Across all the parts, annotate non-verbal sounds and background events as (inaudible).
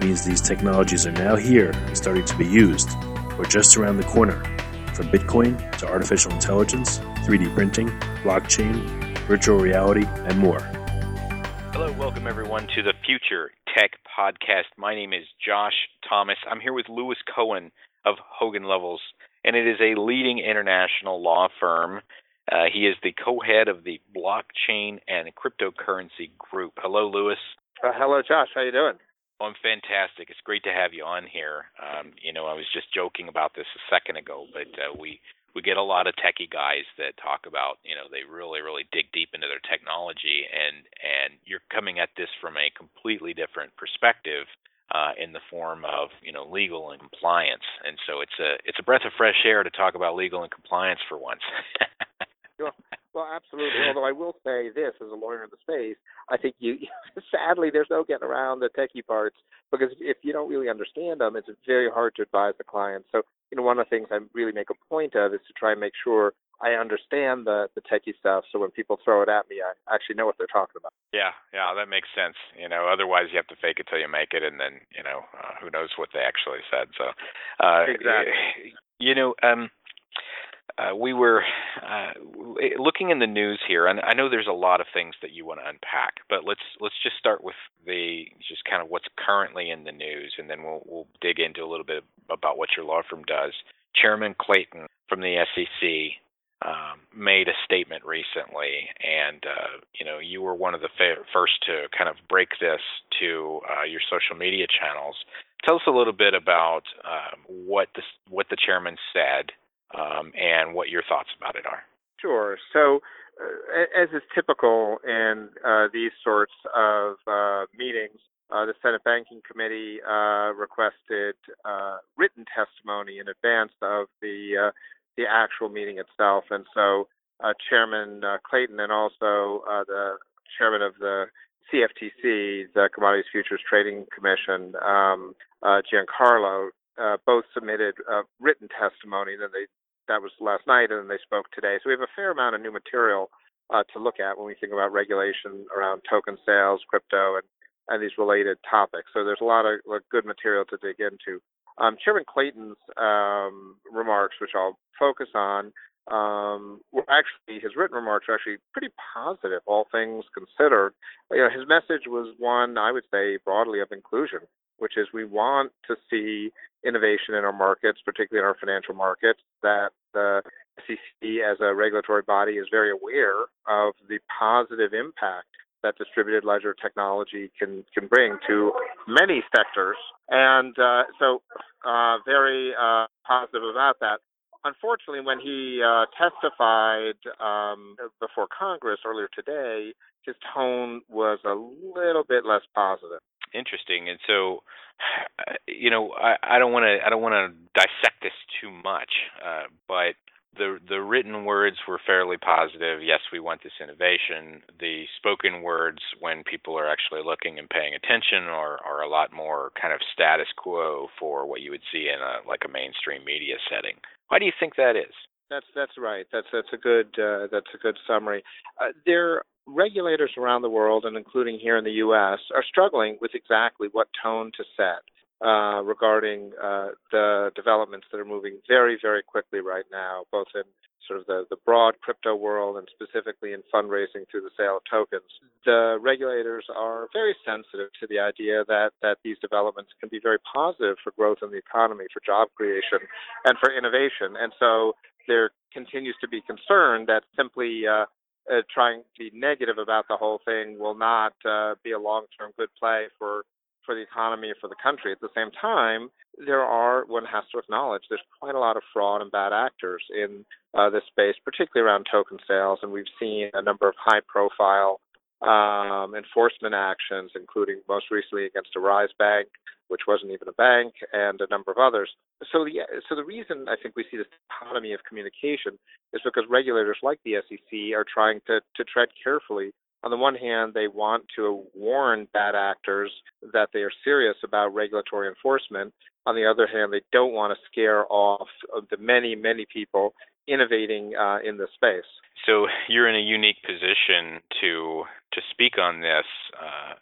means these technologies are now here and starting to be used, or just around the corner, from Bitcoin to artificial intelligence, 3D printing, blockchain, virtual reality, and more. Hello, welcome everyone to the Future Tech Podcast. My name is Josh Thomas. I'm here with Lewis Cohen of Hogan Lovells, and it is a leading international law firm. Uh, he is the co-head of the Blockchain and Cryptocurrency Group. Hello, Lewis. Uh, hello, Josh. How you doing? Oh, I'm fantastic. It's great to have you on here. Um, you know, I was just joking about this a second ago, but uh, we we get a lot of techie guys that talk about you know they really really dig deep into their technology and and you're coming at this from a completely different perspective uh, in the form of you know legal and compliance and so it's a it's a breath of fresh air to talk about legal and compliance for once (laughs) (laughs) well, well absolutely although i will say this as a lawyer in the space i think you (laughs) sadly there's no getting around the techie parts because if you don't really understand them it's very hard to advise the client so you know, one of the things I really make a point of is to try and make sure I understand the the techie stuff. So when people throw it at me, I actually know what they're talking about. Yeah, yeah, that makes sense. You know, otherwise you have to fake it till you make it, and then you know, uh, who knows what they actually said. So, uh, exactly. (laughs) You know, um, uh, we were uh, looking in the news here, and I know there's a lot of things that you want to unpack, but let's let's just start with the just kind of what's currently in the news, and then we'll we'll dig into a little bit about what your law firm does. Chairman Clayton from the SEC um, made a statement recently, and uh, you know you were one of the fa- first to kind of break this to uh, your social media channels. Tell us a little bit about um, what the what the chairman said um, and what your thoughts about it are. Sure. So, uh, as is typical in uh, these sorts of uh, meetings, uh, the Senate Banking Committee uh, requested uh, written testimony in advance of the the actual meeting itself, and so Chairman Clayton and also the chairman of the CFTC, the Commodities Futures Trading Commission, um, Giancarlo, uh, both submitted uh, written testimony. Then they that was last night, and they spoke today. So we have a fair amount of new material uh, to look at when we think about regulation around token sales, crypto, and and these related topics. So there's a lot of like, good material to dig into. Um, Chairman Clayton's um, remarks, which I'll focus on, um, were actually his written remarks are actually pretty positive, all things considered. You know, his message was one I would say broadly of inclusion which is we want to see innovation in our markets, particularly in our financial markets, that the SEC as a regulatory body is very aware of the positive impact that distributed ledger technology can can bring to many sectors, and uh, so uh, very uh, positive about that. Unfortunately, when he uh, testified um, before Congress earlier today, his tone was a little bit less positive interesting. And so, (sighs) you know, I, I don't want to I don't want to dissect this too much, uh, but the the written words were fairly positive. Yes, we want this innovation. The spoken words, when people are actually looking and paying attention, are are a lot more kind of status quo for what you would see in a like a mainstream media setting. Why do you think that is? That's that's right. That's that's a good uh, that's a good summary. Uh, there regulators around the world, and including here in the U.S., are struggling with exactly what tone to set uh, regarding uh, the developments that are moving very, very quickly right now, both in sort of the, the broad crypto world and specifically in fundraising through the sale of tokens. The regulators are very sensitive to the idea that, that these developments can be very positive for growth in the economy, for job creation, and for innovation. And so there continues to be concern that simply uh, uh, trying to be negative about the whole thing will not uh, be a long-term good play for for the economy for the country. At the same time, there are one has to acknowledge there's quite a lot of fraud and bad actors in uh, this space, particularly around token sales, and we've seen a number of high-profile um, enforcement actions, including most recently against AriseBank, which wasn't even a bank, and a number of others. So the so the reason I think we see this economy of communication is because regulators like the SEC are trying to to tread carefully. On the one hand, they want to warn bad actors that they are serious about regulatory enforcement. On the other hand, they don't want to scare off the many, many people innovating uh, in this space. So you're in a unique position to to speak on this uh,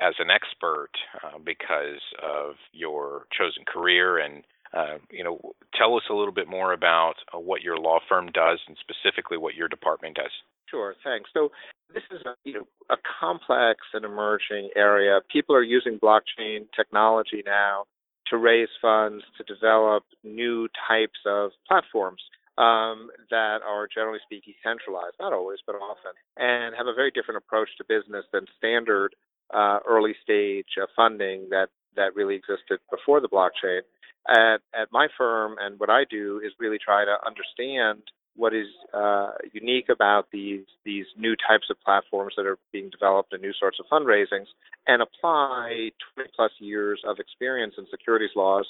as an expert uh, because of your chosen career and uh, you know tell us a little bit more about uh, what your law firm does and specifically what your department does. Sure, thanks. So this is a, you know a complex and emerging area. People are using blockchain technology now to raise funds to develop new types of platforms um, that are generally speaking centralized, not always, but often, and have a very different approach to business than standard uh, early stage uh, funding that that really existed before the blockchain. At at my firm, and what I do is really try to understand what is uh, unique about these these new types of platforms that are being developed and new sorts of fundraisings, and apply 20 plus years of experience in securities laws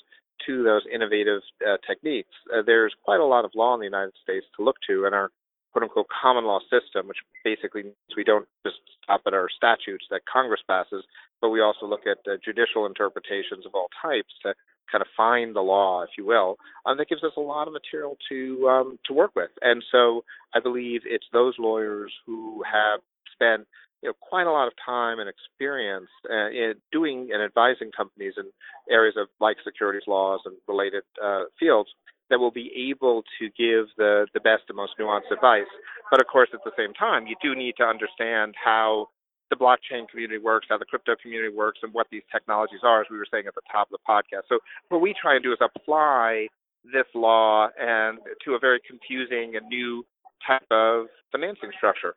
to those innovative uh, techniques. Uh, there's quite a lot of law in the United States to look to, and our quote unquote common law system, which basically means we don't just stop at our statutes that Congress passes, but we also look at uh, judicial interpretations of all types to kind of find the law, if you will. Um, that gives us a lot of material to um, to work with, and so I believe it's those lawyers who have spent you know quite a lot of time and experience uh, in doing and advising companies in areas of like securities laws and related uh, fields that will be able to give the the best and most nuanced advice. But of course, at the same time, you do need to understand how the blockchain community works, how the crypto community works, and what these technologies are, as we were saying at the top of the podcast. So what we try and do is apply this law and to a very confusing and new type of financing structure.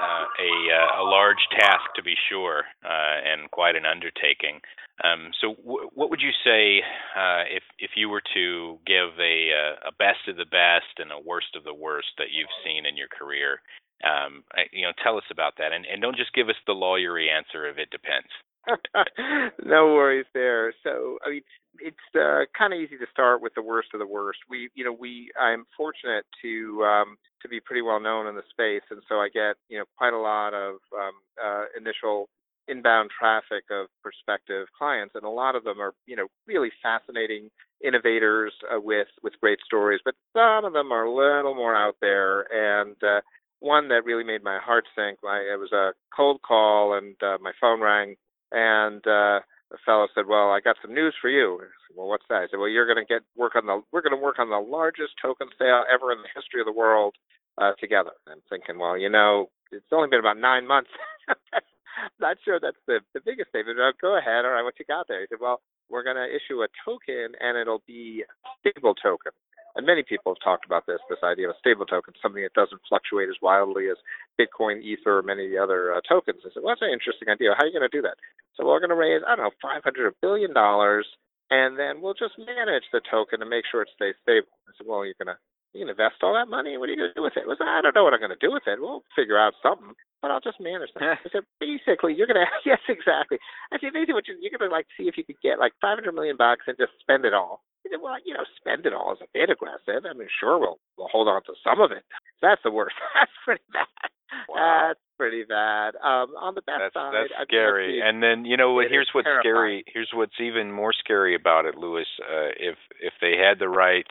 Uh, a uh, a large task to be sure, uh, and quite an undertaking. Um, so, w- what would you say uh, if if you were to give a uh, a best of the best and a worst of the worst that you've seen in your career? Um, you know, tell us about that, and and don't just give us the lawyery answer of it depends. (laughs) no worries there. So, I mean, it's uh, kind of easy to start with the worst of the worst. We, you know, we I'm fortunate to um, to be pretty well known in the space, and so I get you know quite a lot of um, uh, initial inbound traffic of prospective clients, and a lot of them are you know really fascinating innovators uh, with with great stories, but some of them are a little more out there and. Uh, one that really made my heart sink. I, it was a cold call, and uh, my phone rang, and uh, the fellow said, "Well, I got some news for you." Said, well, what's that? I said, "Well, you're going to get work on the we're going to work on the largest token sale ever in the history of the world uh, together." I'm thinking, well, you know, it's only been about nine months. (laughs) not sure that's the the biggest statement. But go ahead. All right, what you got there? He said, "Well, we're going to issue a token, and it'll be a stable token." And many people have talked about this this idea of a stable token, something that doesn't fluctuate as wildly as Bitcoin, Ether, or many of the other uh, tokens. I said, well, that's an interesting idea. How are you going to do that? So we're going to raise, I don't know, 500 billion dollars, and then we'll just manage the token to make sure it stays stable. I said, well, you're going to you can invest all that money. What are you going to do with it? I I don't know what I'm going to do with it. We'll figure out something, but I'll just manage that. (laughs) I said, basically, you're going (laughs) to, yes, exactly. I said, basically, what you, you're going to like see if you could get like 500 million bucks and just spend it all. He said, well, you know, spend it all is a bit aggressive. I mean, sure, we'll we'll hold on to some of it. That's the worst. (laughs) That's pretty bad. Wow. That's pretty bad. Um, on the best that's, side, that's scary. and then you know, what? here's what's terrifying. scary. Here's what's even more scary about it, Lewis. Uh, if if they had the right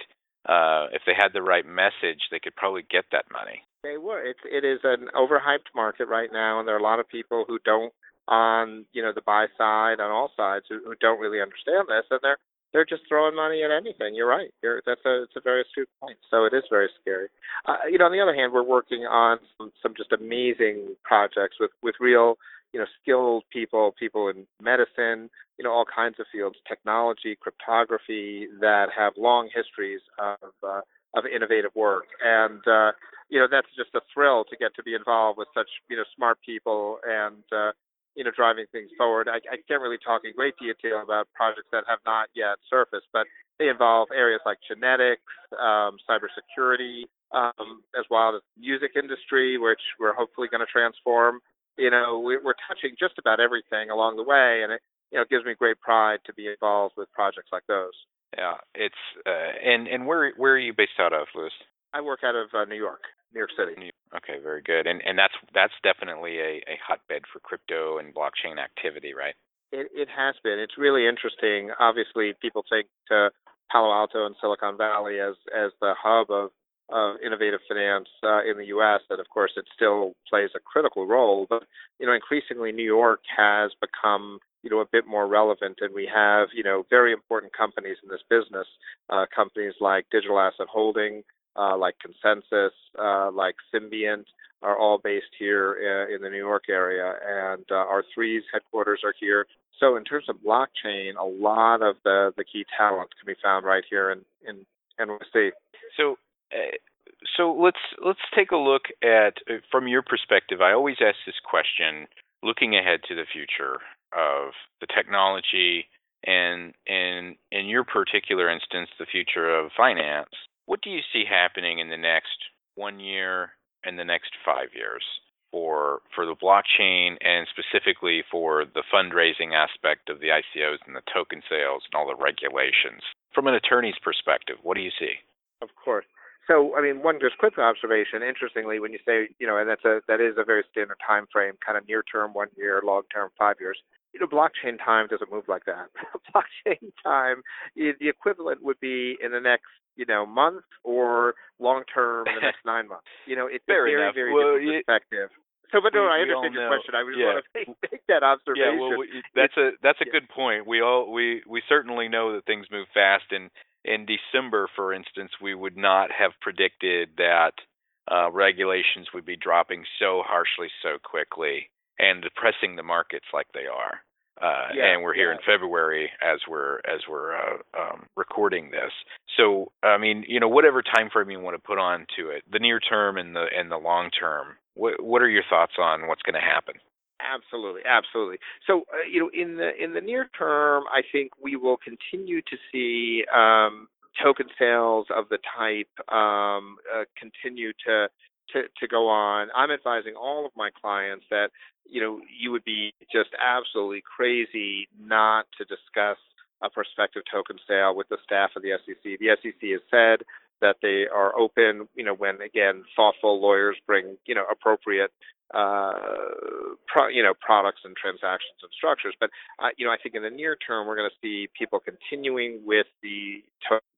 uh, if they had the right message, they could probably get that money. They would. It's it is an overhyped market right now, and there are a lot of people who don't on you know the buy side on all sides who, who don't really understand this, and they're they're just throwing money at anything. You're right. You're, that's a it's a very astute point. So it is very scary. Uh, you know, on the other hand, we're working on some, some just amazing projects with with real you know skilled people, people in medicine, you know all kinds of fields, technology, cryptography that have long histories of uh, of innovative work and. Uh, you know that's just a thrill to get to be involved with such you know smart people and uh, you know, driving things forward. I, I can't really talk in great detail about projects that have not yet surfaced, but they involve areas like genetics, um, cybersecurity, um, as well as music industry, which we're hopefully going to transform. You know, we, we're touching just about everything along the way, and it you know gives me great pride to be involved with projects like those. Yeah, it's uh, and and where where are you based out of, Lewis? I work out of uh, New York. New York City. Okay, very good. And and that's that's definitely a, a hotbed for crypto and blockchain activity, right? It it has been. It's really interesting. Obviously, people think to Palo Alto and Silicon Valley as as the hub of of innovative finance uh, in the U.S. That of course it still plays a critical role, but you know increasingly New York has become you know a bit more relevant, and we have you know very important companies in this business, uh, companies like Digital Asset Holding, uh, like ConsenSys, uh, like Symbiont, are all based here uh, in the New York area, and uh, our threes headquarters are here. So in terms of blockchain, a lot of the, the key talent can be found right here in in NYC. So. So let's let's take a look at uh, from your perspective. I always ask this question, looking ahead to the future of the technology and in in your particular instance, the future of finance. What do you see happening in the next one year and the next five years for for the blockchain and specifically for the fundraising aspect of the ICOs and the token sales and all the regulations? From an attorney's perspective, what do you see? Of course. So, I mean, one just quick observation. Interestingly, when you say, you know, and that's a that is a very standard time frame, kind of near term, one year, long term, five years. You know, blockchain time doesn't move like that. (laughs) blockchain time, the equivalent would be in the next you know, month or long term the next (laughs) nine months. You know, it's Fair a very, enough. very well, different perspective. So, but no, we, I understand your know. question. I just yeah. want to (laughs) make, make that observation. Yeah, well, we, that's a that's a good point. We all we we certainly know that things move fast, and in December, for instance, we would not have predicted that uh, regulations would be dropping so harshly so quickly and depressing the markets like they are. Uh, yeah, and we're here yeah. in February as we're as we're uh, um, recording this. So I mean, you know, whatever time frame you want to put on to it, the near term and the and the long term. What what are your thoughts on what's going to happen? Absolutely, absolutely. So uh, you know, in the in the near term, I think we will continue to see um, token sales of the type um, uh, continue to to, to go on. I'm advising all of my clients that you know you would be just absolutely crazy not to discuss a prospective token sale with the staff of the SEC. The SEC has said that they are open, you know, when again thoughtful lawyers bring, you know, appropriate uh, pro, you know, products and transactions and structures. But uh, you know, I think in the near term, we're going to see people continuing with the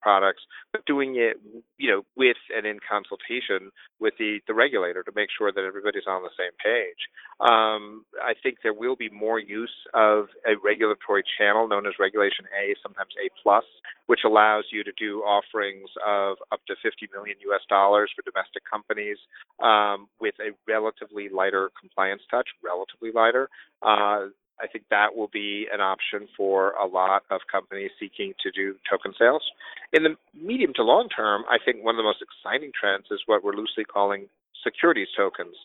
products, but doing it, you know, with and in consultation with the the regulator to make sure that everybody's on the same page. Um, I think there will be more use of a regulatory channel known as Regulation A, sometimes A plus, which allows you to do offerings of up to 50 million US dollars for domestic companies um, with a relatively lighter compliance touch, relatively lighter. Uh, I think that will be an option for a lot of companies seeking to do token sales. In the medium to long term, I think one of the most exciting trends is what we're loosely calling securities tokens.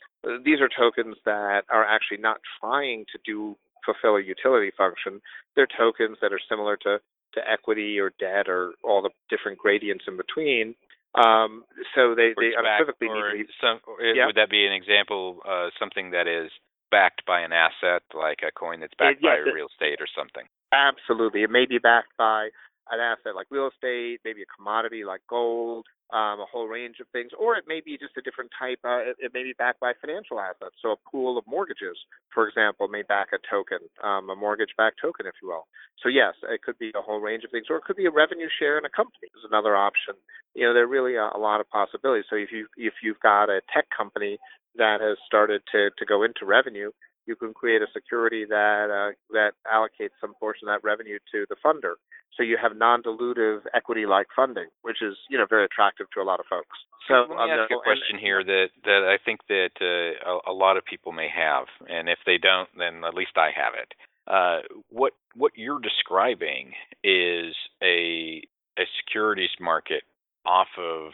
These are tokens that are actually not trying to do fulfill a utility function. They're tokens that are similar to to equity or debt or all the different gradients in between. Um, so they, they unequivocally need to, some, yeah. would that be an example uh, something that is backed by an asset like a coin that's backed It- yes, by it- real estate or something Absolutely. It may be backed by an asset like real estate, maybe a commodity like gold, um, a whole range of things, or it may be just a different type. Uh, it, it may be backed by financial assets. So a pool of mortgages, for example, may back a token, um, a mortgage-backed token, if you will. So yes, it could be a whole range of things, or it could be a revenue share in a company. Is another option. You know, there are really a, a lot of possibilities. So if you if you've got a tech company that has started to to go into revenue, you can create a security that uh, that allocates some portion of that revenue to the funder. So you have non-dilutive equity-like funding, which is you know very attractive to a lot of folks. So let me ask you a question and, here that that I think that uh, a, a, lot of people may have, and if they don't, then at least I have it. Uh, what what you're describing is a a securities market off of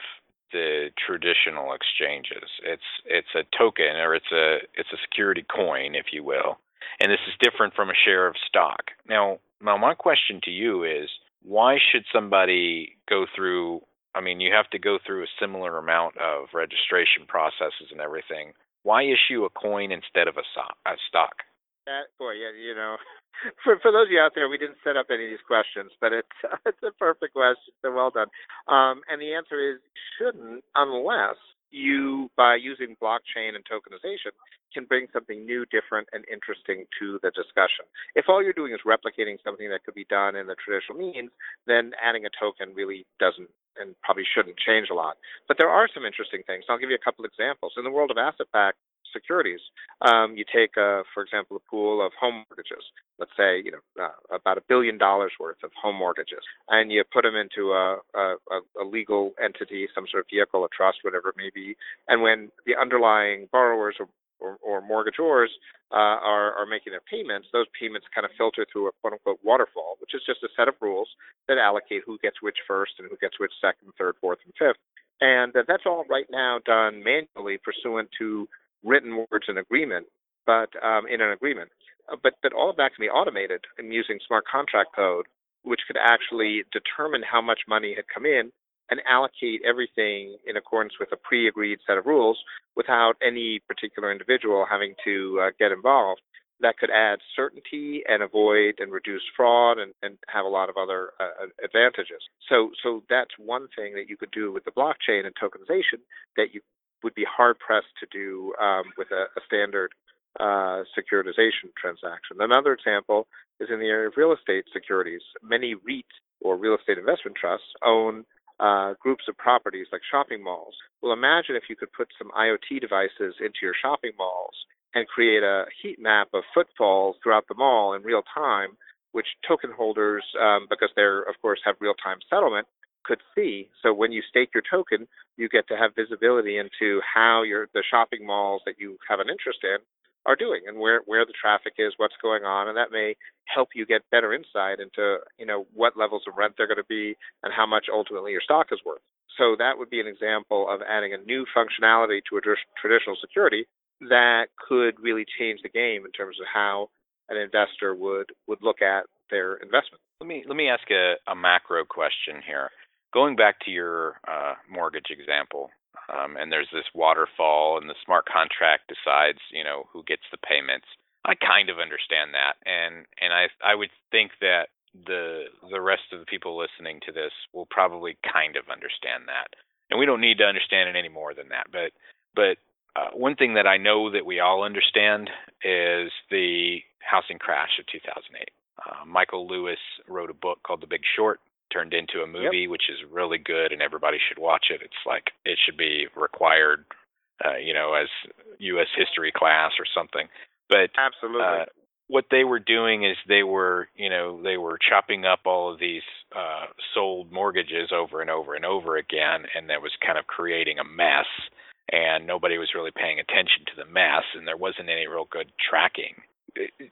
the traditional exchanges. It's it's a token or it's a it's a security coin, if you will. And this is different from a share of stock. Now, now my question to you is why should somebody go through I mean, you have to go through a similar amount of registration processes and everything. Why issue a coin instead of a, stock? That boy, you know, (laughs) for for those of you out there, we didn't set up any of these questions, but it's (laughs) it's a perfect question. So well done. Um, and the answer is shouldn't unless you, by using blockchain and tokenization, can bring something new, different, and interesting to the discussion. If all you're doing is replicating something that could be done in the traditional means, then adding a token really doesn't and probably shouldn't change a lot. But there are some interesting things. I'll give you a couple examples. In the world of asset backed securities. Um, you take, uh, for example, a pool of home mortgages. Let's say you know uh, about a billion dollars worth of home mortgages, and you put them into a, a, a legal entity, some sort of vehicle, a trust, whatever it may be. And when the underlying borrowers or or, or mortgagors uh, are, are making their payments, those payments kind of filter through a quote unquote waterfall, which is just a set of rules that allocate who gets which first and who gets which second, third, fourth, and fifth. And uh, that's all right now done manually pursuant to written words in agreement, but um, in an agreement. Uh, but but all of that can be automated and using smart contract code, which could actually determine how much money had come in and allocate everything in accordance with a pre-agreed set of rules without any particular individual having to uh, get involved. That could add certainty and avoid and reduce fraud and, and have a lot of other uh, advantages. So, so that's one thing that you could do with the blockchain and tokenization that you would be hard pressed to do um, with a, a standard uh, securitization transaction. Another example is in the area of real estate securities. Many REIT or real estate investment trusts own uh, groups of properties like shopping malls. Well, imagine if you could put some IoT devices into your shopping malls and create a heat map of footfalls throughout the mall in real time, which token holders, um, because they're of course have real time settlement, could see. So when you stake your token, you get to have visibility into how your the shopping malls that you have an interest in are doing and where where the traffic is, what's going on, and that may help you get better insight into you know what levels of rent they're going to be and how much ultimately your stock is worth. So that would be an example of adding a new functionality to a traditional security that could really change the game in terms of how an investor would would look at their investment. Let me let me ask a, a macro question here going back to your uh, mortgage example, um, and there's this waterfall, and the smart contract decides, you know, who gets the payments. I kind of understand that, and and I I would think that the the rest of the people listening to this will probably kind of understand that, and we don't need to understand it any more than that. But but uh, one thing that I know that we all understand is the housing crash of 2008. Uh, Michael Lewis wrote a book called The Big Short turned into a movie, yep. which is really good, and everybody should watch it. It's like it should be required, uh, you know, as U.S. history class or something. But absolutely. Uh, what they were doing is they were, you know, they were chopping up all of these uh, sold mortgages over and over and over again, and that was kind of creating a mess. And nobody was really paying attention to the mess, and there wasn't any real good tracking.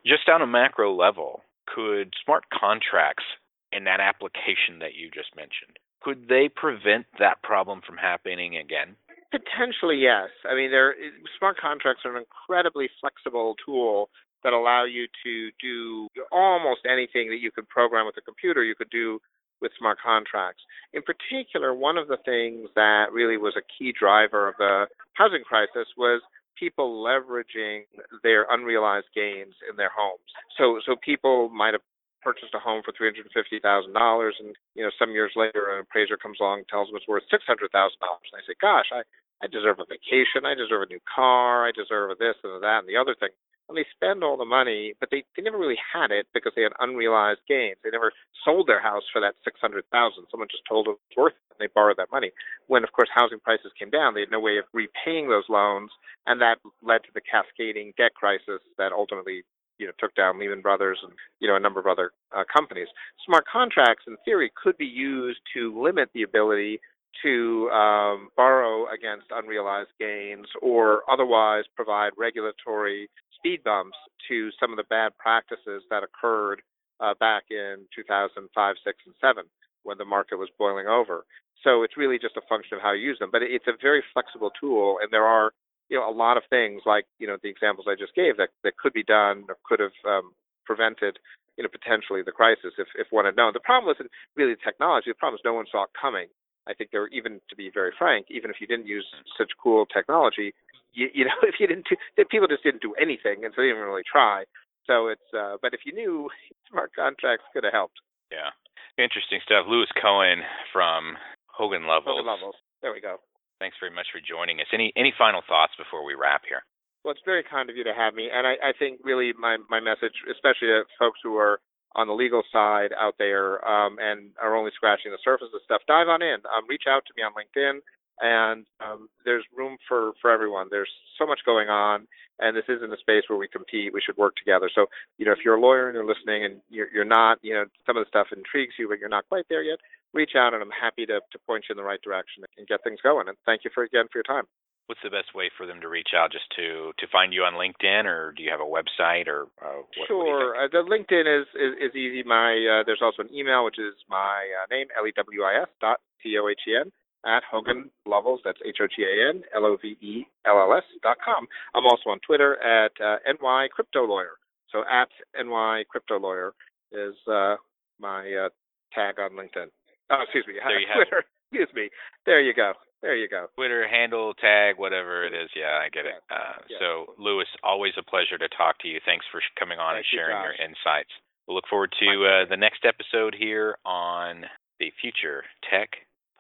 Just on a macro level, could smart contracts in that application that you just mentioned. Could they prevent that problem from happening again? Potentially, yes. I mean, they're, smart contracts are an incredibly flexible tool that allow you to do almost anything that you could program with a computer. You could do with smart contracts. In particular, one of the things that really was a key driver of the housing crisis was people leveraging their unrealized gains in their homes. So so people might have purchased a home for three hundred and fifty thousand dollars, and you know some years later an appraiser comes along and tells them it's worth six hundred thousand dollars, and they say, "Gosh, I I deserve a vacation, I deserve a new car, I deserve this and that and the other thing." And they spend all the money, but they they never really had it because they had unrealized gains. They never sold their house for that six hundred thousand. Someone just told them it's worth. It. and they borrowed that money. When, of course, housing prices came down, they had no way of repaying those loans, and that led to the cascading debt crisis that ultimately you know took down Lehman Brothers and you know a number of other uh, companies. Smart contracts, in theory, could be used to limit the ability to um, borrow against unrealized gains or otherwise provide regulatory speed bumps to some of the bad practices that occurred uh, back in 2005, 6, and 7 when the market was boiling over. So it's really just a function of how you use them. But it's a very flexible tool, and there are you know a lot of things like you know the examples I just gave that that could be done or could have um, prevented you know potentially the crisis if if one had known. The problem wasn't really the technology. The problem is no one saw it coming. I think there, were even to be very frank, even if you didn't use such cool technology, you, you (laughs) know, if you didn't, do, people just didn't do anything, and so they didn't really try. So it's, uh, but if you knew, (laughs) smart contracts could have helped. Yeah, interesting stuff. Lewis Cohen from Hogan Lovells. Hogan Lovells. There we go. Thanks very much for joining us. Any any final thoughts before we wrap here? Well, it's very kind of you to have me, and I, I think really my my message, especially to folks who are on the legal side out there um, and are only scratching the surface of stuff, dive on in. Um, reach out to me on LinkedIn, and um, there's room for for everyone. There's so much going on, and this isn't a space where we compete. We should work together. So, you know, if you're a lawyer and you're listening and you're, you're not, you know, some of the stuff intrigues you, but you're not quite there yet, reach out, and I'm happy to to point you in the right direction and get things going. And thank you for again for your time what's the best way for them to reach out? Just to to find you on LinkedIn, or do you have a website, or uh, what, sure? What uh, the LinkedIn is, is, is easy. My uh, there's also an email which is my uh, name L E W I S dot C O H E N at Hogan Lovells. That's H O G A N L O V E L L S dot com. I'm also on Twitter at uh, NY Crypto Lawyer. So at NY Crypto Lawyer is uh, my uh, tag on LinkedIn. Oh, excuse me. (laughs) There you Twitter. Have Excuse me. There you go. There you go. Twitter handle, tag, whatever it is. Yeah, I get it. Uh, yeah. So, Lewis, always a pleasure to talk to you. Thanks for coming on Thank and sharing you, your insights. We'll look forward to uh, the next episode here on the Future Tech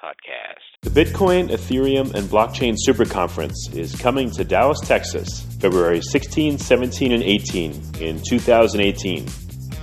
Podcast. The Bitcoin, Ethereum, and Blockchain Super Conference is coming to Dallas, Texas, February 16, 17, and 18 in 2018.